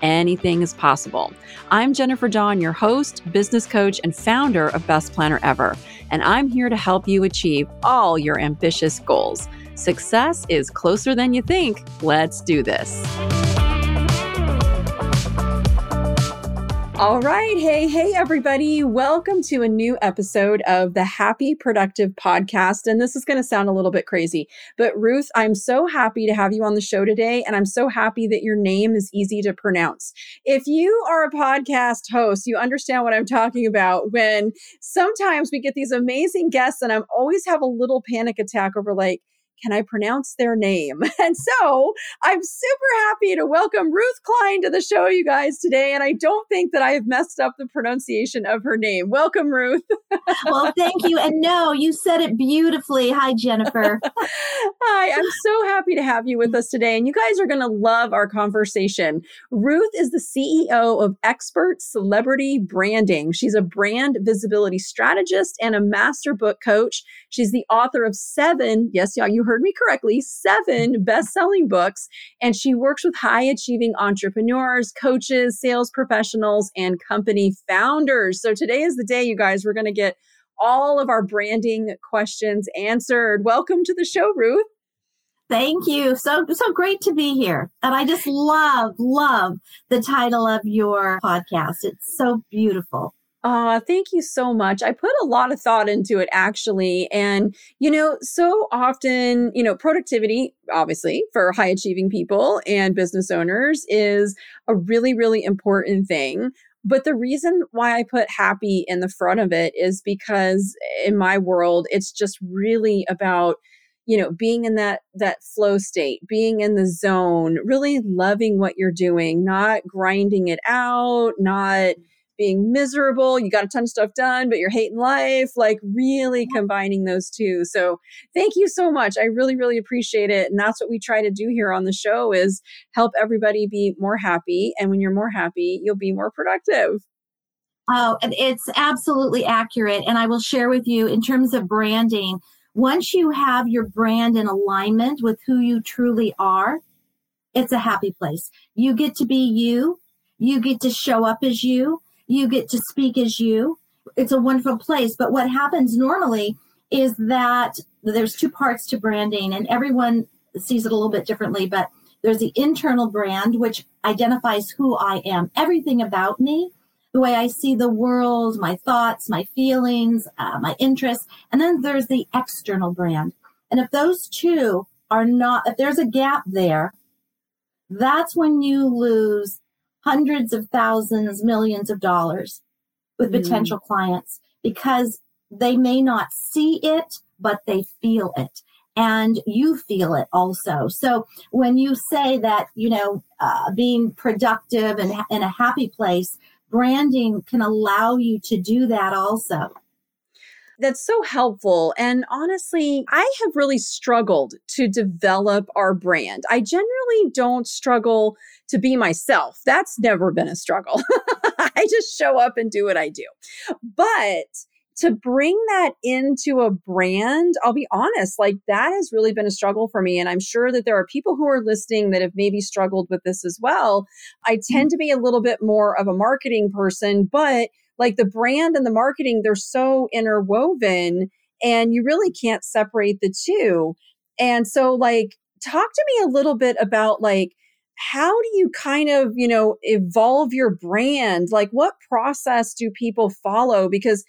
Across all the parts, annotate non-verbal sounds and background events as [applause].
anything is possible. I'm Jennifer Dawn, your host, business coach, and founder of Best Planner Ever, and I'm here to help you achieve all your ambitious goals. Success is closer than you think. Let's do this. All right. Hey, hey, everybody. Welcome to a new episode of the Happy Productive Podcast. And this is going to sound a little bit crazy, but Ruth, I'm so happy to have you on the show today. And I'm so happy that your name is easy to pronounce. If you are a podcast host, you understand what I'm talking about when sometimes we get these amazing guests, and I'm always have a little panic attack over like, can I pronounce their name? [laughs] And so I'm super happy to welcome Ruth Klein to the show, you guys, today. And I don't think that I have messed up the pronunciation of her name. Welcome, Ruth. well, thank you. And no, you said it beautifully. Hi, Jennifer. [laughs] Hi, I'm so happy to have you with us today. And you guys are going to love our conversation. Ruth is the CEO of Expert Celebrity Branding. She's a brand visibility strategist and a master book coach. She's the author of seven, yes, y'all, you heard me correctly, seven mm-hmm. best selling books. And she works with high achieving entrepreneurs, coaches, sales professionals, and company founders. So today is the day, you guys, we're going to get all of our branding questions answered. Welcome to the show, Ruth. Thank you. So so great to be here. And I just love love the title of your podcast. It's so beautiful. Uh, thank you so much. I put a lot of thought into it actually. And, you know, so often, you know, productivity, obviously, for high achieving people and business owners is a really, really important thing. But the reason why I put happy in the front of it is because in my world, it's just really about you know being in that that flow state being in the zone really loving what you're doing not grinding it out not being miserable. You got a ton of stuff done, but you're hating life, like really combining those two. So thank you so much. I really, really appreciate it. And that's what we try to do here on the show is help everybody be more happy. And when you're more happy, you'll be more productive. Oh, and it's absolutely accurate. And I will share with you in terms of branding, once you have your brand in alignment with who you truly are, it's a happy place. You get to be you. You get to show up as you you get to speak as you. It's a wonderful place. But what happens normally is that there's two parts to branding, and everyone sees it a little bit differently. But there's the internal brand, which identifies who I am, everything about me, the way I see the world, my thoughts, my feelings, uh, my interests. And then there's the external brand. And if those two are not, if there's a gap there, that's when you lose hundreds of thousands, millions of dollars with mm. potential clients because they may not see it, but they feel it. And you feel it also. So when you say that, you know, uh, being productive and in a happy place, branding can allow you to do that also. That's so helpful. And honestly, I have really struggled to develop our brand. I generally don't struggle to be myself. That's never been a struggle. [laughs] I just show up and do what I do. But to bring that into a brand, I'll be honest, like that has really been a struggle for me. And I'm sure that there are people who are listening that have maybe struggled with this as well. I mm-hmm. tend to be a little bit more of a marketing person, but like the brand and the marketing, they're so interwoven and you really can't separate the two. And so, like, talk to me a little bit about like, how do you kind of, you know, evolve your brand? Like, what process do people follow? Because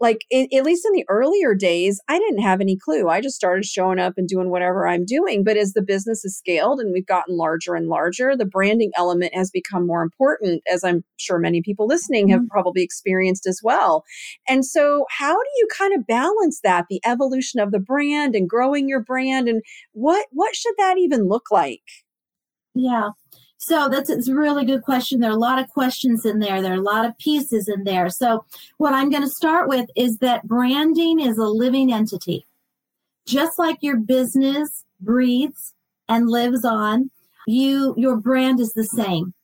like at least in the earlier days i didn't have any clue. I just started showing up and doing whatever i'm doing. But as the business has scaled and we've gotten larger and larger the branding element has become more important as i'm sure many people listening have mm-hmm. probably experienced as well. And so how do you kind of balance that the evolution of the brand and growing your brand? And what what should that even look like? Yeah So that's it's a really good question. There are a lot of questions in there. There are a lot of pieces in there. So what I'm going to start with is that branding is a living entity. Just like your business breathes and lives on, you your brand is the same.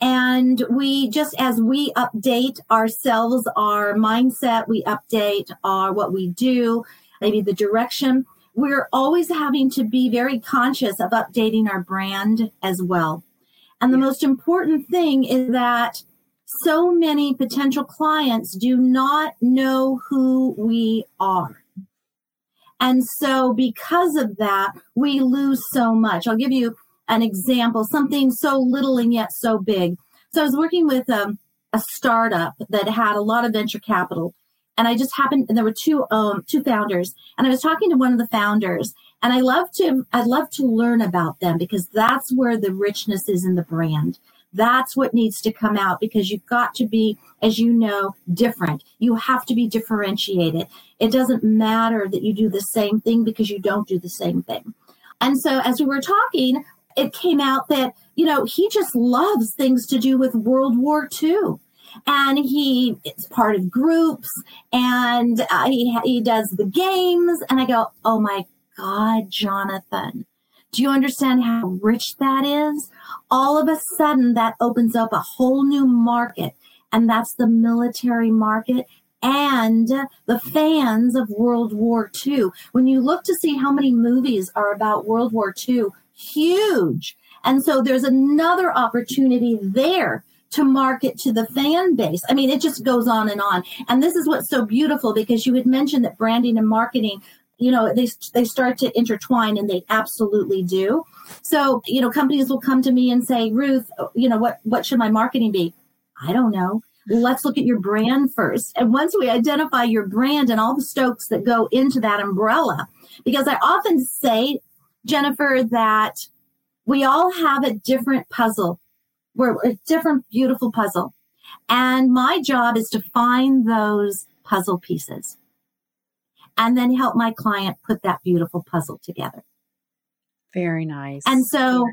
And we just as we update ourselves, our mindset, we update our what we do, maybe the direction, we're always having to be very conscious of updating our brand as well. And the most important thing is that so many potential clients do not know who we are. And so, because of that, we lose so much. I'll give you an example, something so little and yet so big. So, I was working with um, a startup that had a lot of venture capital. And I just happened, and there were two um, two founders, and I was talking to one of the founders, and I love to, I'd love to learn about them because that's where the richness is in the brand. That's what needs to come out because you've got to be, as you know, different. You have to be differentiated. It doesn't matter that you do the same thing because you don't do the same thing. And so as we were talking, it came out that, you know, he just loves things to do with World War II and he is part of groups and uh, he he does the games and I go oh my God, Jonathan. Do you understand how rich that is? All of a sudden, that opens up a whole new market, and that's the military market and the fans of World War II. When you look to see how many movies are about World War II, huge. And so there's another opportunity there to market to the fan base. I mean, it just goes on and on. And this is what's so beautiful because you had mentioned that branding and marketing you know they they start to intertwine and they absolutely do. So you know companies will come to me and say ruth you know what what should my marketing be? I don't know. Let's look at your brand first. And once we identify your brand and all the stokes that go into that umbrella because i often say jennifer that we all have a different puzzle. We're a different beautiful puzzle. And my job is to find those puzzle pieces and then help my client put that beautiful puzzle together. Very nice. And so,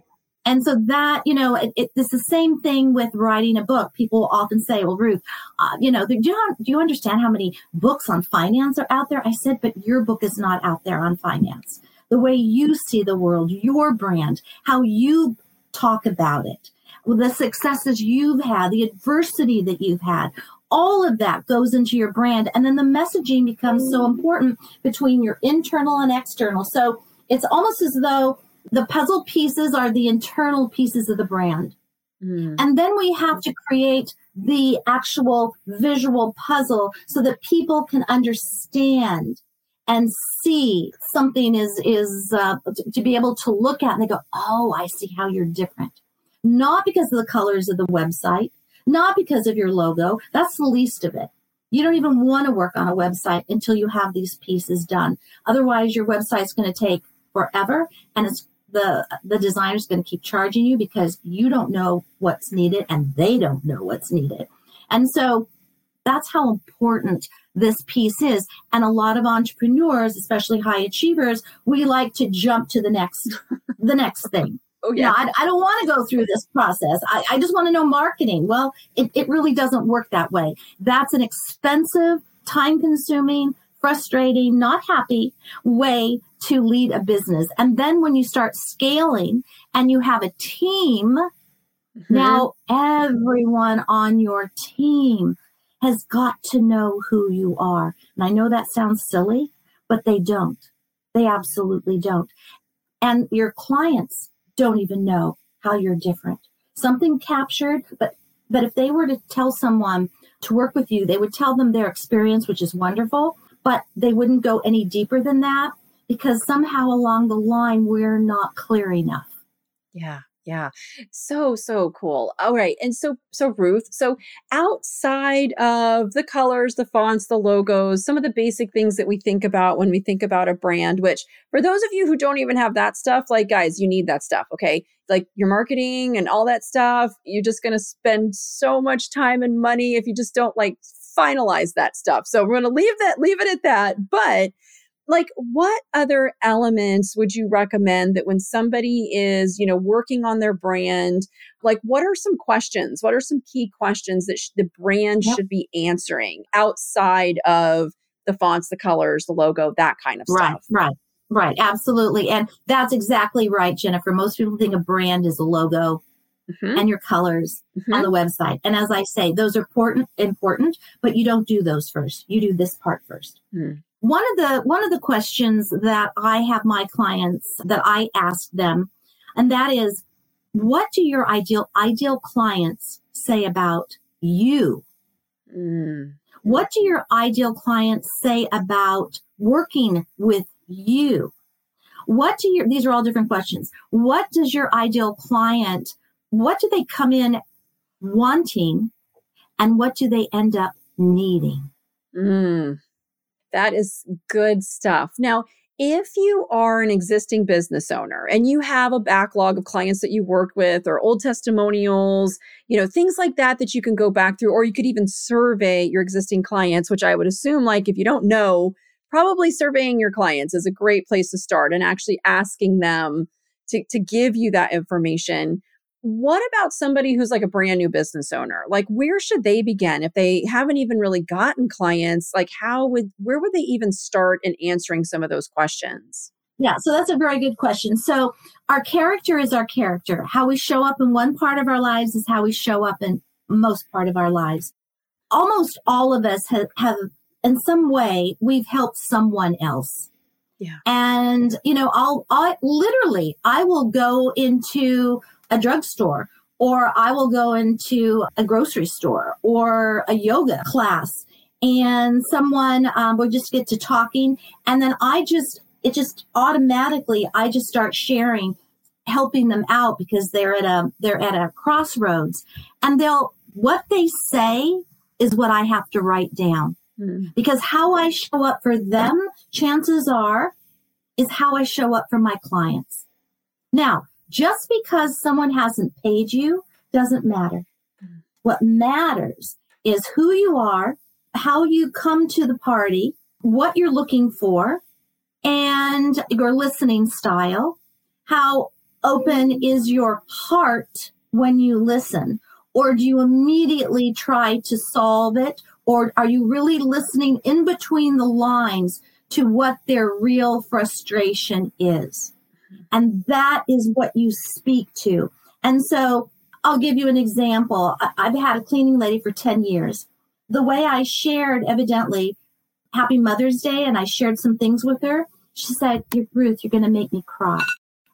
and so that, you know, it, it, it's the same thing with writing a book. People often say, well, Ruth, uh, you know, do you, do you understand how many books on finance are out there? I said, but your book is not out there on finance. The way you see the world, your brand, how you talk about it, the successes you've had, the adversity that you've had, all of that goes into your brand. And then the messaging becomes so important between your internal and external. So it's almost as though the puzzle pieces are the internal pieces of the brand. Mm. And then we have to create the actual visual puzzle so that people can understand and see something is is uh, to be able to look at and they go, "Oh, I see how you're different." Not because of the colors of the website, not because of your logo. That's the least of it. You don't even want to work on a website until you have these pieces done. Otherwise, your website's going to take forever and it's the the designer's going to keep charging you because you don't know what's needed and they don't know what's needed. And so that's how important this piece is. And a lot of entrepreneurs, especially high achievers, we like to jump to the next the next thing. Oh, yeah. I, I, don't want to go through this process. I, I just want to know marketing. Well, it, it really doesn't work that way. That's an expensive, time consuming, frustrating, not happy way to lead a business. And then when you start scaling and you have a team, mm-hmm. now everyone on your team has got to know who you are. And I know that sounds silly, but they don't. They absolutely don't. And your clients don't even know how you're different. Something captured, but but if they were to tell someone to work with you, they would tell them their experience, which is wonderful, but they wouldn't go any deeper than that because somehow along the line we're not clear enough. Yeah. Yeah. So, so cool. All right. And so, so Ruth, so outside of the colors, the fonts, the logos, some of the basic things that we think about when we think about a brand, which for those of you who don't even have that stuff, like guys, you need that stuff. Okay. Like your marketing and all that stuff, you're just going to spend so much time and money if you just don't like finalize that stuff. So we're going to leave that, leave it at that. But like what other elements would you recommend that when somebody is you know working on their brand like what are some questions what are some key questions that sh- the brand yep. should be answering outside of the fonts the colors the logo that kind of right, stuff right right right, absolutely and that's exactly right jennifer most people think a brand is a logo mm-hmm. and your colors mm-hmm. on the website and as i say those are important important but you don't do those first you do this part first mm one of the one of the questions that I have my clients that I ask them, and that is, what do your ideal ideal clients say about you? Mm. What do your ideal clients say about working with you? What do your these are all different questions. What does your ideal client what do they come in wanting and what do they end up needing? Mm. That is good stuff. Now, if you are an existing business owner and you have a backlog of clients that you worked with or old testimonials, you know, things like that that you can go back through or you could even survey your existing clients, which I would assume like if you don't know, probably surveying your clients is a great place to start and actually asking them to to give you that information what about somebody who's like a brand new business owner? Like where should they begin if they haven't even really gotten clients? Like how would where would they even start in answering some of those questions? Yeah, so that's a very good question. So our character is our character. How we show up in one part of our lives is how we show up in most part of our lives. Almost all of us have, have in some way we've helped someone else. Yeah. And you know, I'll I literally I will go into a drugstore or I will go into a grocery store or a yoga class and someone um, will just get to talking and then I just it just automatically I just start sharing helping them out because they're at a they're at a crossroads and they'll what they say is what I have to write down mm. because how I show up for them chances are is how I show up for my clients now just because someone hasn't paid you doesn't matter. What matters is who you are, how you come to the party, what you're looking for, and your listening style. How open is your heart when you listen? Or do you immediately try to solve it? Or are you really listening in between the lines to what their real frustration is? And that is what you speak to. And so I'll give you an example. I've had a cleaning lady for 10 years. The way I shared, evidently, Happy Mother's Day, and I shared some things with her, she said, Ruth, you're going to make me cry.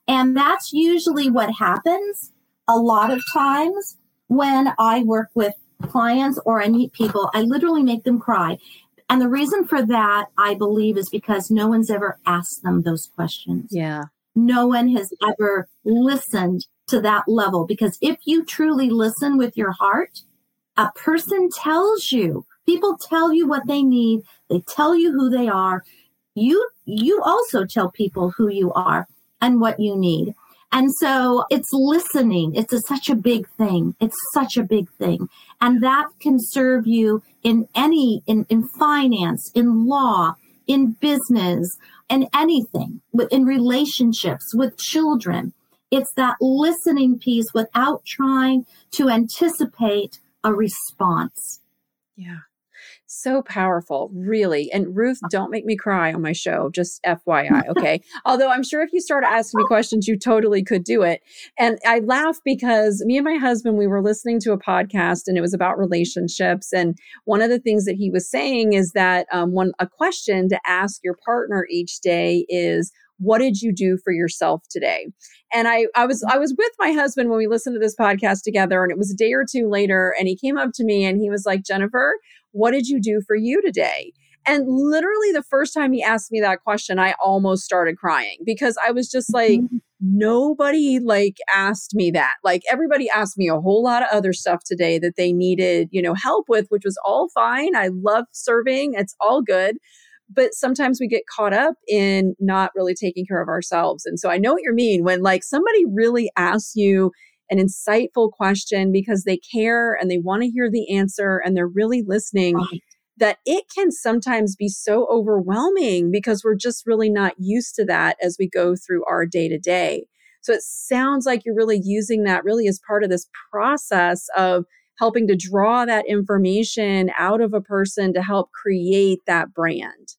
And that's usually what happens a lot of times when I work with clients or I meet people. I literally make them cry. And the reason for that, I believe, is because no one's ever asked them those questions. Yeah no one has ever listened to that level. Because if you truly listen with your heart, a person tells you, people tell you what they need, they tell you who they are. You, you also tell people who you are and what you need. And so it's listening. It's a, such a big thing. It's such a big thing. And that can serve you in any, in, in finance, in law, in business, and anything in relationships with children. It's that listening piece without trying to anticipate a response. Yeah. So powerful, really. And Ruth, don't make me cry on my show, just FYI, [laughs] okay? Although I'm sure if you start asking me questions, you totally could do it. And I laugh because me and my husband, we were listening to a podcast and it was about relationships. And one of the things that he was saying is that um, one a question to ask your partner each day is, what did you do for yourself today and i i was i was with my husband when we listened to this podcast together and it was a day or two later and he came up to me and he was like jennifer what did you do for you today? And literally, the first time he asked me that question, I almost started crying because I was just like, mm-hmm. nobody like asked me that. Like everybody asked me a whole lot of other stuff today that they needed, you know, help with, which was all fine. I love serving. It's all good. But sometimes we get caught up in not really taking care of ourselves. And so I know what you mean when like somebody really asks you an insightful question because they care and they want to hear the answer and they're really listening. that it can sometimes be so overwhelming because we're just really not used to that as we go through our day to day. So it sounds like you're really using that really as part of this process of helping to draw that information out of a person to help create that brand.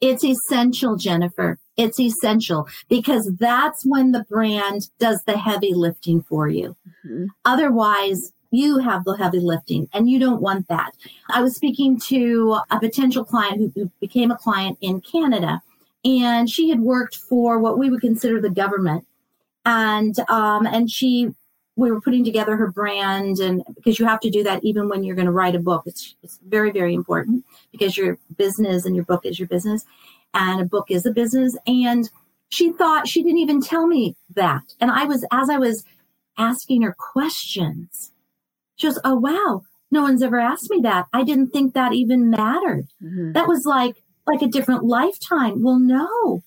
It's essential, Jennifer. It's essential because that's when the brand does the heavy lifting for you. Mm-hmm. Otherwise, you have the heavy lifting and you don't want that. I was speaking to a potential client who, who became a client in Canada and she had worked for what we would consider the government and um, and she we were putting together her brand and because you have to do that even when you're going to write a book it's, it's very very important because your business and your book is your business and a book is a business. And she thought she didn't even tell me that. And i was as i was asking her questions she goes oh wow. No one's ever asked me that. I didn't think that even mattered. Mm-hmm. that was like like a different lifetime. Well no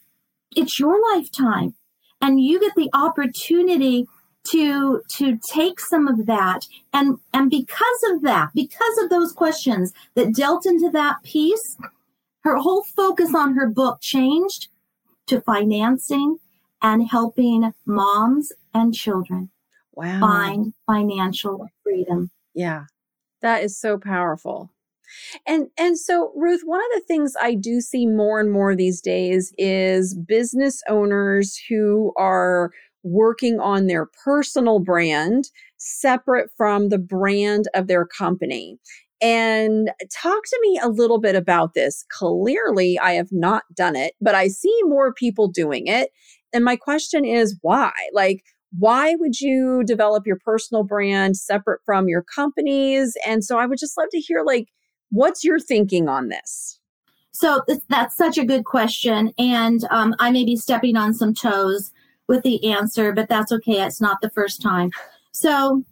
it's your lifetime. And you get the opportunity to to take some of that. And and because of that because of those questions that dealt into that piece her whole focus on her book changed to financing and helping moms and children wow. find financial freedom yeah that is so powerful and and so Ruth, one of the things I do see more and more these days is business owners who are working on their personal brand separate from the brand of their company. And talk to me a little bit about this. Clearly, I have not done it, but I see more people doing it. And my question is why? Like, why would you develop your personal brand separate from your companies? And so I would just love to hear, like, what's your thinking on this? So that's such a good question. And um, I may be stepping on some toes with the answer, but that's okay. It's not the first time. So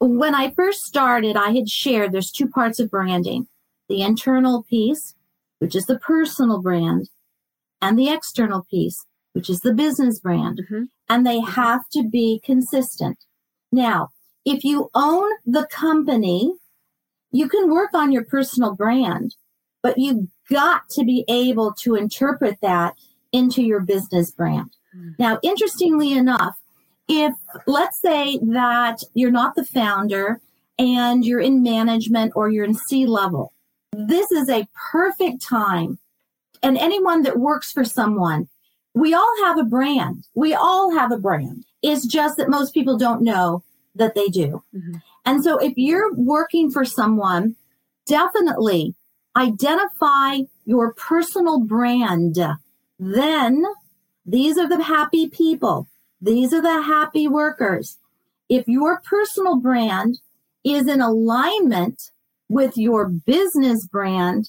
when I first started, I had shared there's two parts of branding the internal piece, which is the personal brand, and the external piece, which is the business brand. Mm-hmm. And they have to be consistent. Now, if you own the company, you can work on your personal brand, but you've got to be able to interpret that into your business brand. Now, interestingly enough, if let's say that you're not the founder and you're in management or you're in C level, this is a perfect time. And anyone that works for someone, we all have a brand. We all have a brand. It's just that most people don't know that they do. Mm-hmm. And so if you're working for someone, definitely identify your personal brand. Then these are the happy people. These are the happy workers. If your personal brand is in alignment with your business brand,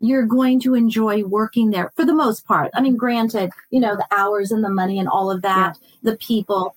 you're going to enjoy working there for the most part. I mean, granted, you know, the hours and the money and all of that, yeah. the people.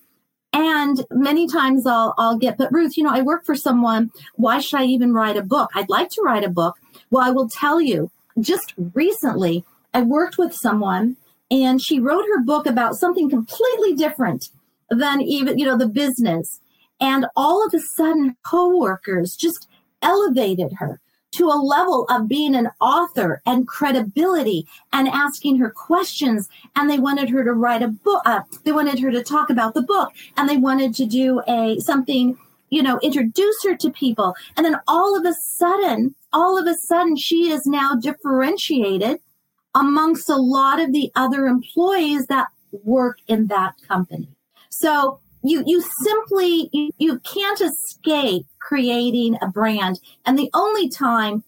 And many times I'll I'll get, but Ruth, you know, I work for someone. Why should I even write a book? I'd like to write a book. Well, I will tell you, just recently I worked with someone and she wrote her book about something completely different than even you know the business. And all of a sudden coworkers just elevated her to a level of being an author and credibility and asking her questions. And they wanted her to write a book uh, they wanted her to talk about the book and they wanted to do a something you know introduce her to people. And then all of a sudden all of a sudden she is now differentiated amongst a lot of the other employees that work in that company. So you you simply you, you can't escape creating a brand. And the only time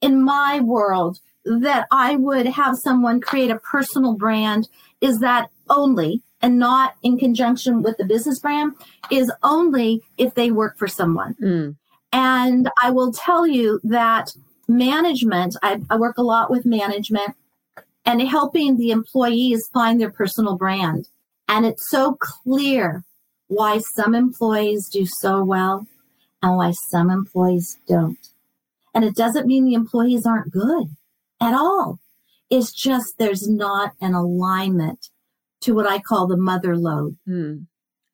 in my world that I would have someone create a personal brand is that only and not in conjunction with the business brand is only if they work for someone. Mm. And I will tell you that management, I, I work a lot with management and helping the employees find their personal brand. And it's so clear why some employees do so well and why some employees don't. And it doesn't mean the employees aren't good at all. It's just there's not an alignment to what I call the mother lode. Hmm.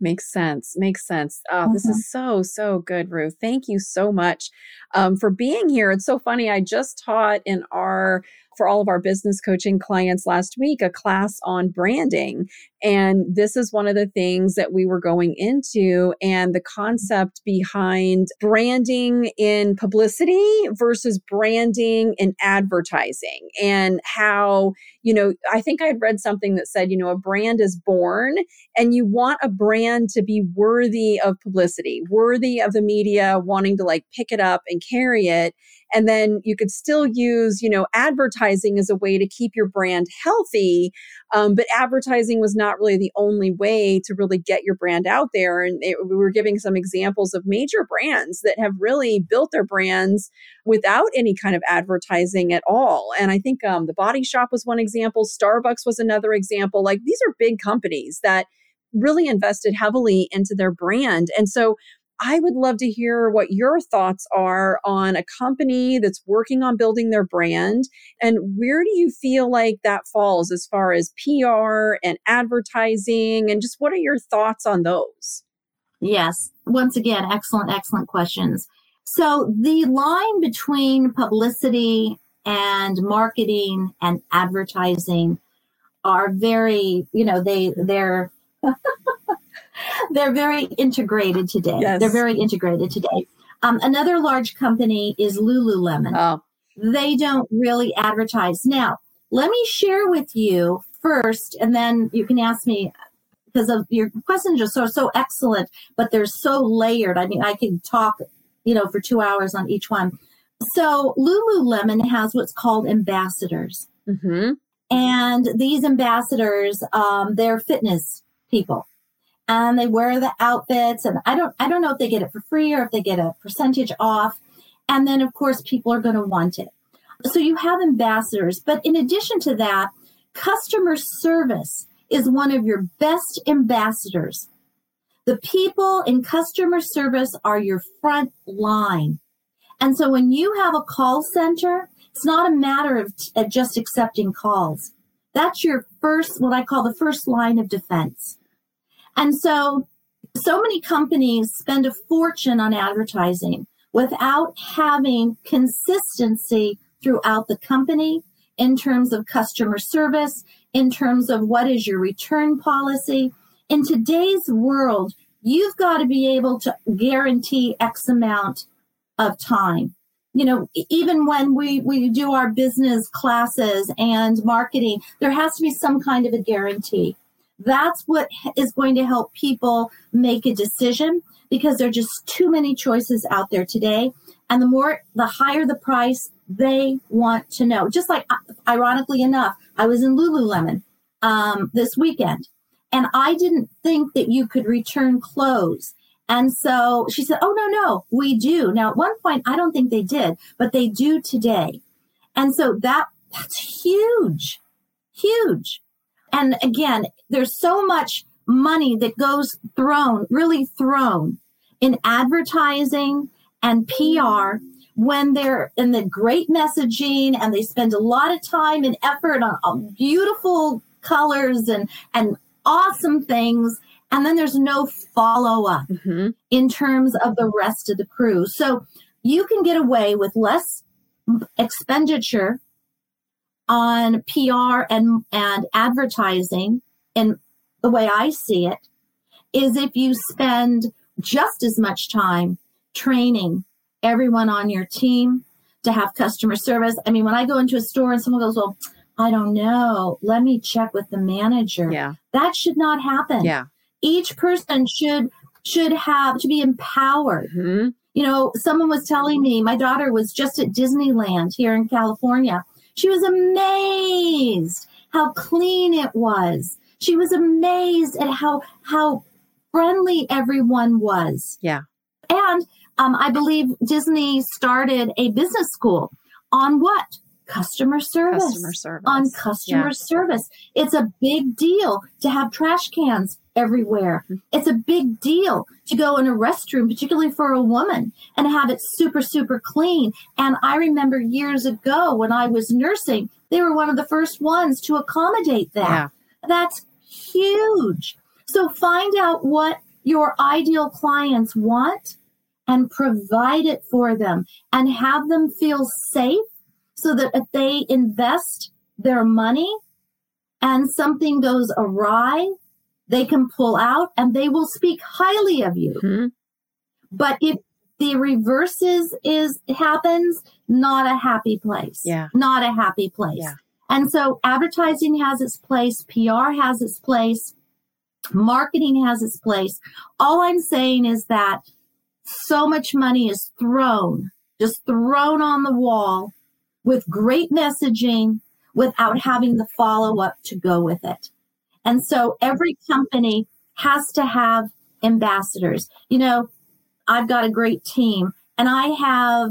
Makes sense. Makes sense. Oh, mm-hmm. This is so, so good, Ruth. Thank you so much um, for being here. It's so funny. I just taught in our for all of our business coaching clients last week a class on branding. And this is one of the things that we were going into, and the concept behind branding in publicity versus branding in advertising, and how, you know, I think I'd read something that said, you know, a brand is born, and you want a brand to be worthy of publicity, worthy of the media wanting to like pick it up and carry it. And then you could still use, you know, advertising as a way to keep your brand healthy. Um, but advertising was not really the only way to really get your brand out there. And it, we were giving some examples of major brands that have really built their brands without any kind of advertising at all. And I think um, the Body Shop was one example. Starbucks was another example. Like these are big companies that really invested heavily into their brand. And so I would love to hear what your thoughts are on a company that's working on building their brand and where do you feel like that falls as far as PR and advertising and just what are your thoughts on those? Yes. Once again, excellent, excellent questions. So the line between publicity and marketing and advertising are very, you know, they they're [laughs] they're very integrated today. Yes. They're very integrated today. Um, another large company is Lululemon. Oh. They don't really advertise. Now, let me share with you first, and then you can ask me because of your questions are so so excellent, but they're so layered. I mean, I can talk, you know, for two hours on each one. So Lululemon has what's called ambassadors, mm-hmm. and these ambassadors, um, they're fitness people and they wear the outfits and I don't I don't know if they get it for free or if they get a percentage off. And then of course people are going to want it. So you have ambassadors, but in addition to that, customer service is one of your best ambassadors. The people in customer service are your front line. And so when you have a call center, it's not a matter of, t- uh, just accepting calls. That's your first, what I call the first line of defense. And so, so many companies spend a fortune on advertising without having consistency throughout the company in terms of customer service, in terms of what is your return policy. In today's world, you've got to be able to guarantee X amount of time. You know, even when we, we do our business classes and marketing, there has to be some kind of a guarantee. That's what is going to help people make a decision because there are just too many choices out there today. And the more, the higher the price, they want to know. Just like, uh, ironically enough, I was in Lululemon um, this weekend and I didn't think that you could return clothes. And so she said, Oh, no, no, we do. Now, at one point, I don't think they did, but they do today. And so that, that's huge, huge. And again, there's so much money that goes thrown, really thrown in advertising and PR when they're in the great messaging and they spend a lot of time and effort on, on beautiful colors and, and awesome things. And then there's no follow up mm-hmm. in terms of the rest of the crew. So you can get away with less expenditure on PR and, and advertising, and the way I see it, is if you spend just as much time training everyone on your team to have customer service. I mean, when I go into a store and someone goes, Well, I don't know, let me check with the manager. Yeah. That should not happen. Yeah. Each person should should have to be empowered. Mm-hmm. You know, someone was telling me my daughter was just at Disneyland here in California she was amazed how clean it was. She was amazed at how how friendly everyone was. Yeah. And um, I believe Disney started a business school on what? customer service, customer service. on customer yeah. service. It's a big deal to have trash cans everywhere. Mm-hmm. It's a big deal to go in a restroom, particularly for a woman, and have it super, super clean. And I remember years ago when I was nursing, they were one of the first ones to accommodate that. Yeah. That's huge. So find out what your ideal clients want and provide it for them and have them feel safe so that if they invest their money and something goes awry, they can pull out and they will speak highly of you. Mm-hmm. But if the reverses is happens, not a happy place. Yeah. Not a happy place. Yeah. And so advertising has its place, PR has its place, marketing has its place. All I'm saying is that so much money is thrown, just thrown on the wall with great messaging without having the follow up to go with it. And so every company has to have ambassadors. You know, I've got a great team and I have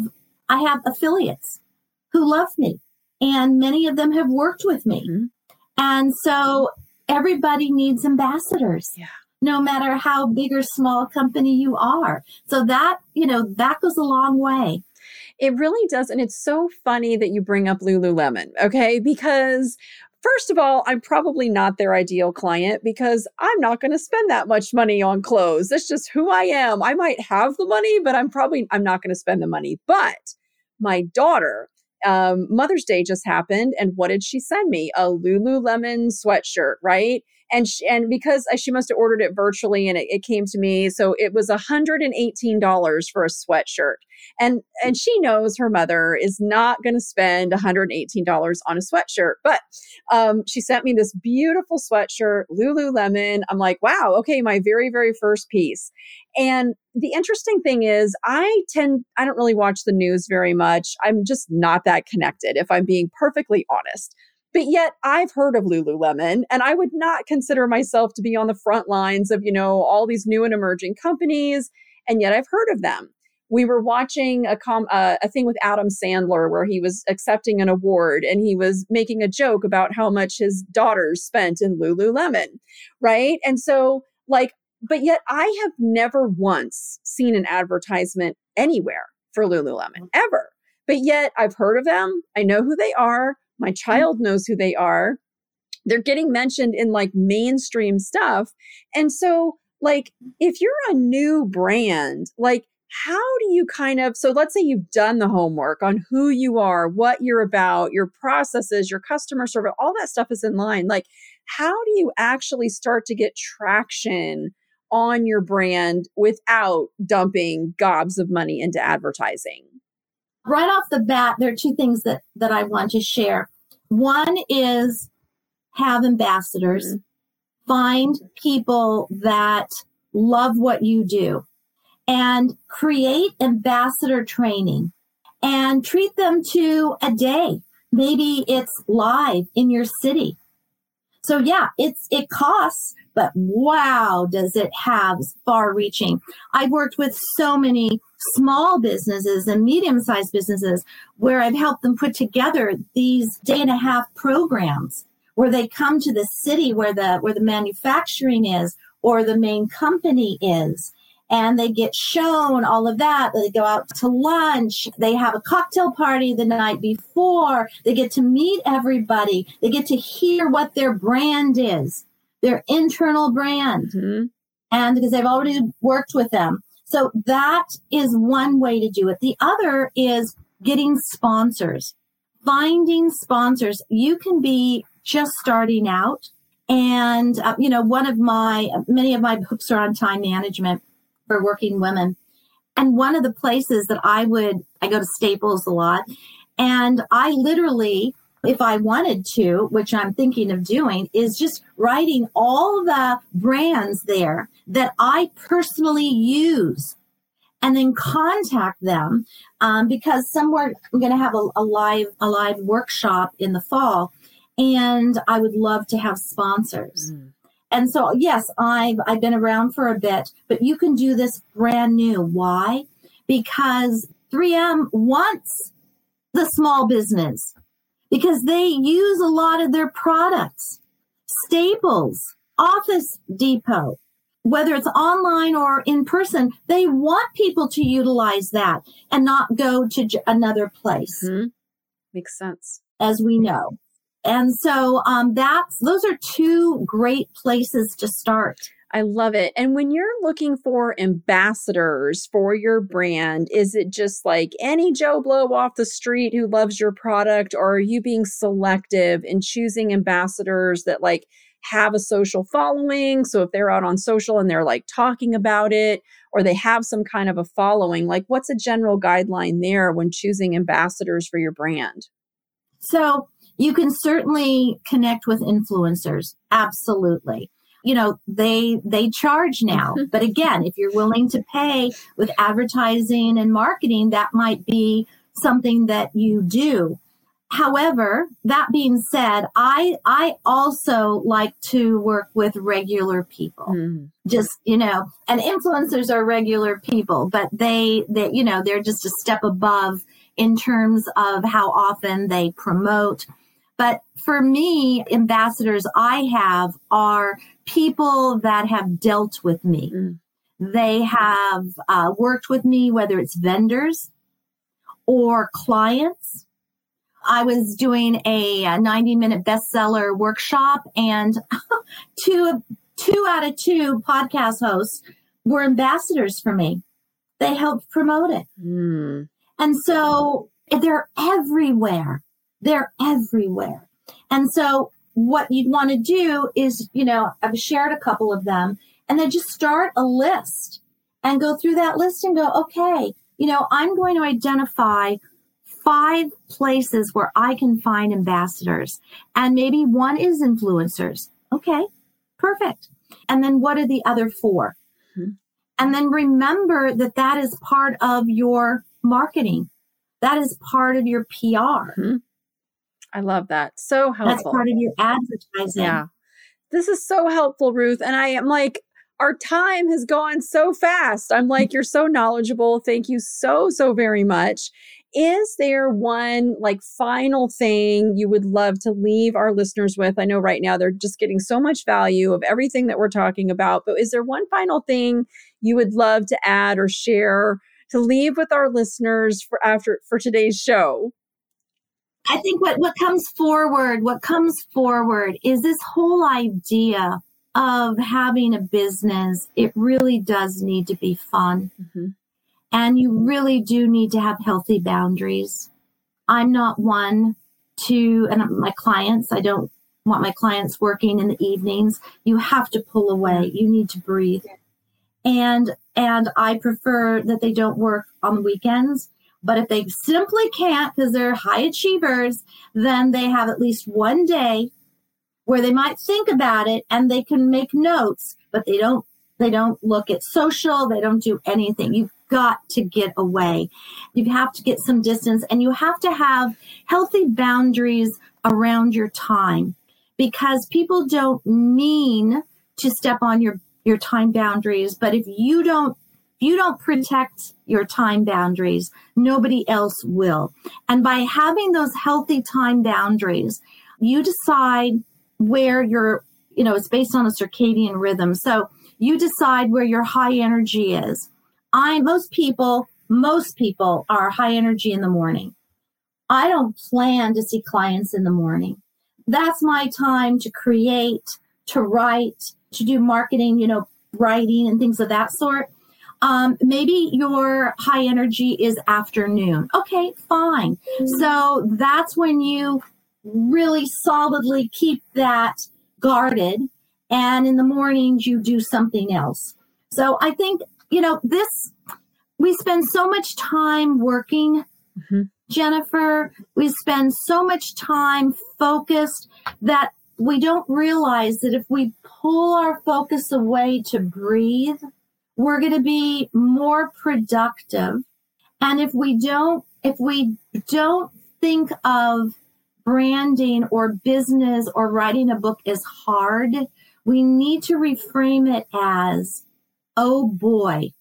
I have affiliates who love me and many of them have worked with me. Mm-hmm. And so everybody needs ambassadors. Yeah. No matter how big or small company you are. So that, you know, that goes a long way. It really does. And it's so funny that you bring up Lululemon, okay? Because First of all, I'm probably not their ideal client because I'm not going to spend that much money on clothes. That's just who I am. I might have the money, but I'm probably I'm not going to spend the money. But my daughter, um, Mother's Day just happened, and what did she send me? A Lululemon sweatshirt, right? And she, and because she must have ordered it virtually, and it, it came to me, so it was $118 for a sweatshirt. And and she knows her mother is not going to spend $118 on a sweatshirt, but um, she sent me this beautiful sweatshirt, Lululemon. I'm like, wow, okay, my very very first piece. And the interesting thing is, I tend, I don't really watch the news very much. I'm just not that connected, if I'm being perfectly honest. But yet I've heard of Lululemon and I would not consider myself to be on the front lines of, you know, all these new and emerging companies. And yet I've heard of them. We were watching a com- uh, a thing with Adam Sandler where he was accepting an award and he was making a joke about how much his daughters spent in Lululemon, right? And so like but yet I have never once seen an advertisement anywhere for Lululemon mm. ever. But yet I've heard of them. I know who they are. My child knows who they are. They're getting mentioned in like mainstream stuff. And so, like, if you're a new brand, like, how do you kind of so let's say you've done the homework on who you are what you're about your processes your customer service all that stuff is in line like how do you actually start to get traction on your brand without dumping gobs of money into advertising? Right off the bat, there are two things that, that I want to share. One is have ambassadors, mm-hmm. find people that love what you do, and create ambassador training and treat them to a day. Maybe it's live in your city. So yeah, it's it costs but wow, does it have far reaching. I've worked with so many small businesses and medium sized businesses where I've helped them put together these day and a half programs where they come to the city where the where the manufacturing is or the main company is and they get shown all of that. They go out to lunch. They have a cocktail party the night before. They get to meet everybody. They get to hear what their brand is their internal brand. Mm-hmm. And because they've already worked with them. So that is one way to do it. The other is getting sponsors, finding sponsors. You can be just starting out. And, uh, you know, one of my, many of my books are on time management for working women. And one of the places that I would, I go to Staples a lot. And I literally if I wanted to, which I'm thinking of doing, is just writing all the brands there that I personally use and then contact them um, because somewhere I'm going to have a, a live a live workshop in the fall, and I would love to have sponsors. Mm. And so, yes, I've I've been around for a bit, but you can do this brand new. Why? Because 3M wants the small business because they use a lot of their products. Staples, Office Depot, whether it's online or in person, they want people to utilize that and not go to j- another place. Mm-hmm. Makes sense. As we know. And so um, that's those are two great places to start. I love it. And when you're looking for ambassadors for your brand, is it just like any Joe Blow off the street who loves your product, or are you being selective in choosing ambassadors that like have a social following? So if they're out on social and they're like talking about it, or they have some kind of a following, like what's a general guideline there when choosing ambassadors for your brand? So you can certainly connect with influencers. Absolutely. You know they they charge now. [laughs] But again if you're willing to pay with advertising and marketing that might be something that you do. However that being said i i also like to work with regular people. Mm. just you know and influencers are regular people but they they you know they're just a step above in terms of how often they promote but for me, ambassadors I have are people that have dealt with me. Mm. They have uh, worked with me, whether it's vendors or clients. I was doing a, a 90 minute bestseller workshop, and [laughs] two, two out of two podcast hosts were ambassadors for me. They helped promote it. Mm. And so they're everywhere. They're everywhere. And so what you'd want to do is, you know, I've shared a couple of them and then just start a list and go through that list and go, okay, you know, I'm going to identify five places where I can find ambassadors. And maybe one is influencers. Okay, perfect. And then what are the other 4 mm-hmm. And then remember that that is part of your marketing. That is part of your PR. Mm-hmm. I love that. So helpful. That's part of your advertising. Yeah. This is so helpful, Ruth. And I am like, our time has gone so fast. I'm like, you're so knowledgeable. Thank you so, so very much. Is there one like final thing you would love to leave our listeners with? I know right now they're just getting so much value of everything that we're talking about, but is there one final thing you would love to add or share to leave with our listeners for after for today's show? I think what, what comes forward, what comes forward is this whole idea of having a business. It really does need to be fun. Mm-hmm. And you really do need to have healthy boundaries. I'm not one to, and my clients, I don't want my clients working in the evenings. You have to pull away. You need to breathe. And, and I prefer that they don't work on the weekends but if they simply can't because they're high achievers, then they have at least one day where they might think about it and they can make notes, but they don't they don't look at social, they don't do anything. You've got to get away. You have to get some distance and you have to have healthy boundaries around your time because people don't mean to step on your your time boundaries, but if you don't you don't protect your time boundaries, nobody else will. And by having those healthy time boundaries, you decide where your, you know, it's based on a circadian rhythm. So you decide where your high energy is. I, most people, most people are high energy in the morning. I don't plan to see clients in the morning. That's my time to create, to write, to do marketing, you know, writing and things of that sort. Um, maybe your high energy is afternoon. Okay, fine. Mm-hmm. So that's when you really solidly keep that guarded. And in the mornings, you do something else. So I think, you know, this, we spend so much time working, mm-hmm. Jennifer. We spend so much time focused that we don't realize that if we pull our focus away to breathe, we're going to be more productive. And if we don't, if we don't think of branding or business or writing a book as hard, we need to reframe it as, oh boy,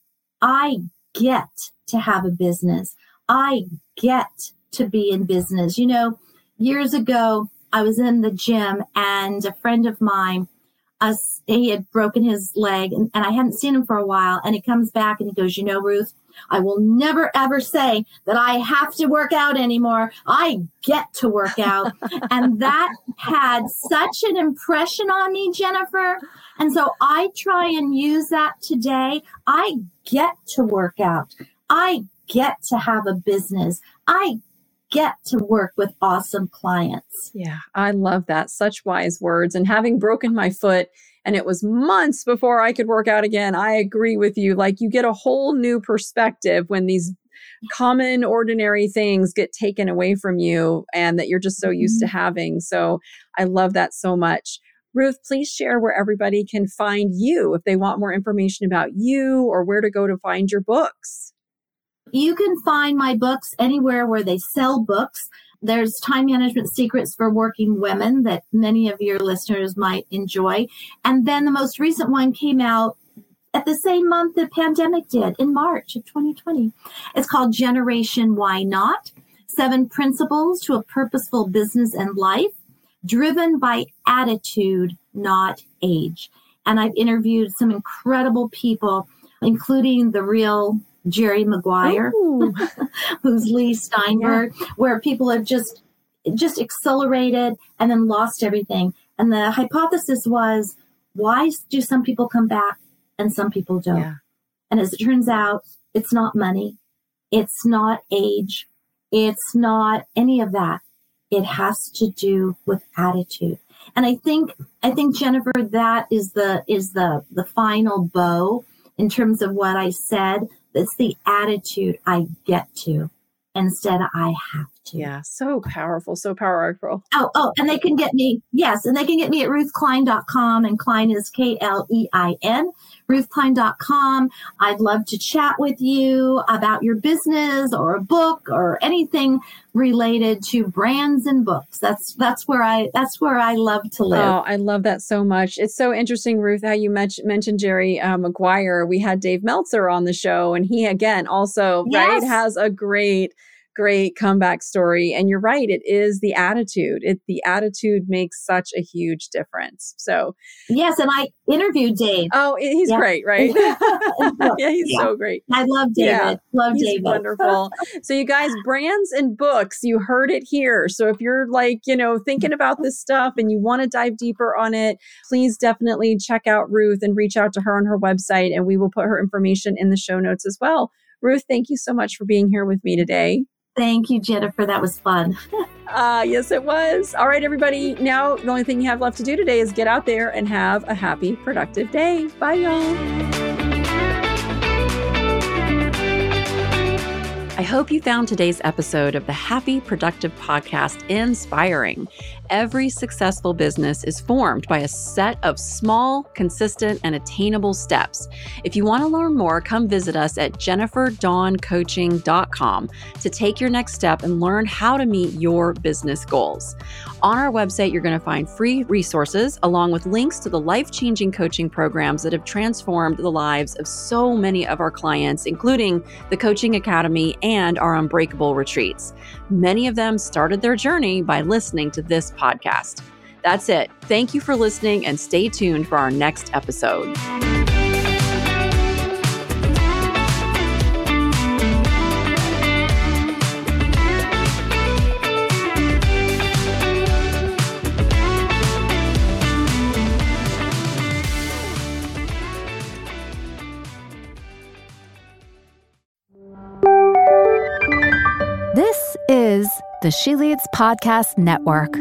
I get to have a business. I get to be in business. You know, years ago, I was in the gym and a friend of mine us he had broken his leg and, and I hadn't seen him for a while. And he comes back and he goes, you know, Ruth, I will never ever say that I have to work out anymore. I get to work out. [laughs] and that had such an impression on me, Jennifer. And so I try and use that today. I get to work out. I get to have a business. I get to work with awesome clients. Yeah, I love that. Such wise words. And having broken my foot, and it was months before I could work out again. I agree with you. Like you get a whole new perspective when these common, ordinary things get taken away from you and that you're just so used to mm-hmm. having. So I love that so much. Ruth, please share where everybody can find you if they want more information about you or where to go to find your books. You can find my books anywhere where they sell books. There's Time Management Secrets for Working Women that many of your listeners might enjoy. And then the most recent one came out at the same month the pandemic did in March of 2020. It's called Generation Why Not Seven Principles to a Purposeful Business and Life, driven by attitude, not age. And I've interviewed some incredible people, including the real Jerry Maguire, [laughs] who's Leigh Steinberg, yeah. where people have just just accelerated and then lost everything. And the hypothesis was, why do some people come back and some people don't? Yeah. And as it turns out, it's not money, it's not age, it's not any of that. It has to do with attitude. And I think I think Jennifer, that is the is the the final bow in terms of what I said it's the attitude I get to instead I have. Yeah, so powerful, so powerful. Oh, oh, and they can get me, yes, and they can get me at ruthklein.com, and Klein is K L E I N, ruthklein.com. I'd love to chat with you about your business or a book or anything related to brands and books. That's that's where I that's where I love to live. Oh, I love that so much. It's so interesting, Ruth, how you mentioned mentioned Jerry uh, Maguire. We had Dave Meltzer on the show, and he again also yes. right has a great great comeback story. And you're right, it is the attitude. It the attitude makes such a huge difference. So yes, and I interviewed Dave. Oh, he's yeah. great, right? [laughs] [laughs] yeah, he's yeah. so great. I love David. Yeah, love he's David. Wonderful. [laughs] so you guys, brands and books, you heard it here. So if you're like, you know, thinking about this stuff and you want to dive deeper on it, please definitely check out Ruth and reach out to her on her website and we will put her information in the show notes as well. Ruth, thank you so much for being here with me today. Thank you, Jennifer. That was fun. Uh, [laughs] yes, it was. All right, everybody. Now, the only thing you have left to do today is get out there and have a happy, productive day. Bye, y'all. Hope you found today's episode of the Happy Productive Podcast inspiring. Every successful business is formed by a set of small, consistent, and attainable steps. If you want to learn more, come visit us at jenniferdawncoaching.com to take your next step and learn how to meet your business goals. On our website, you're going to find free resources along with links to the life changing coaching programs that have transformed the lives of so many of our clients, including the Coaching Academy and our Unbreakable retreats. Many of them started their journey by listening to this podcast. That's it. Thank you for listening and stay tuned for our next episode. Is the She Leads Podcast Network.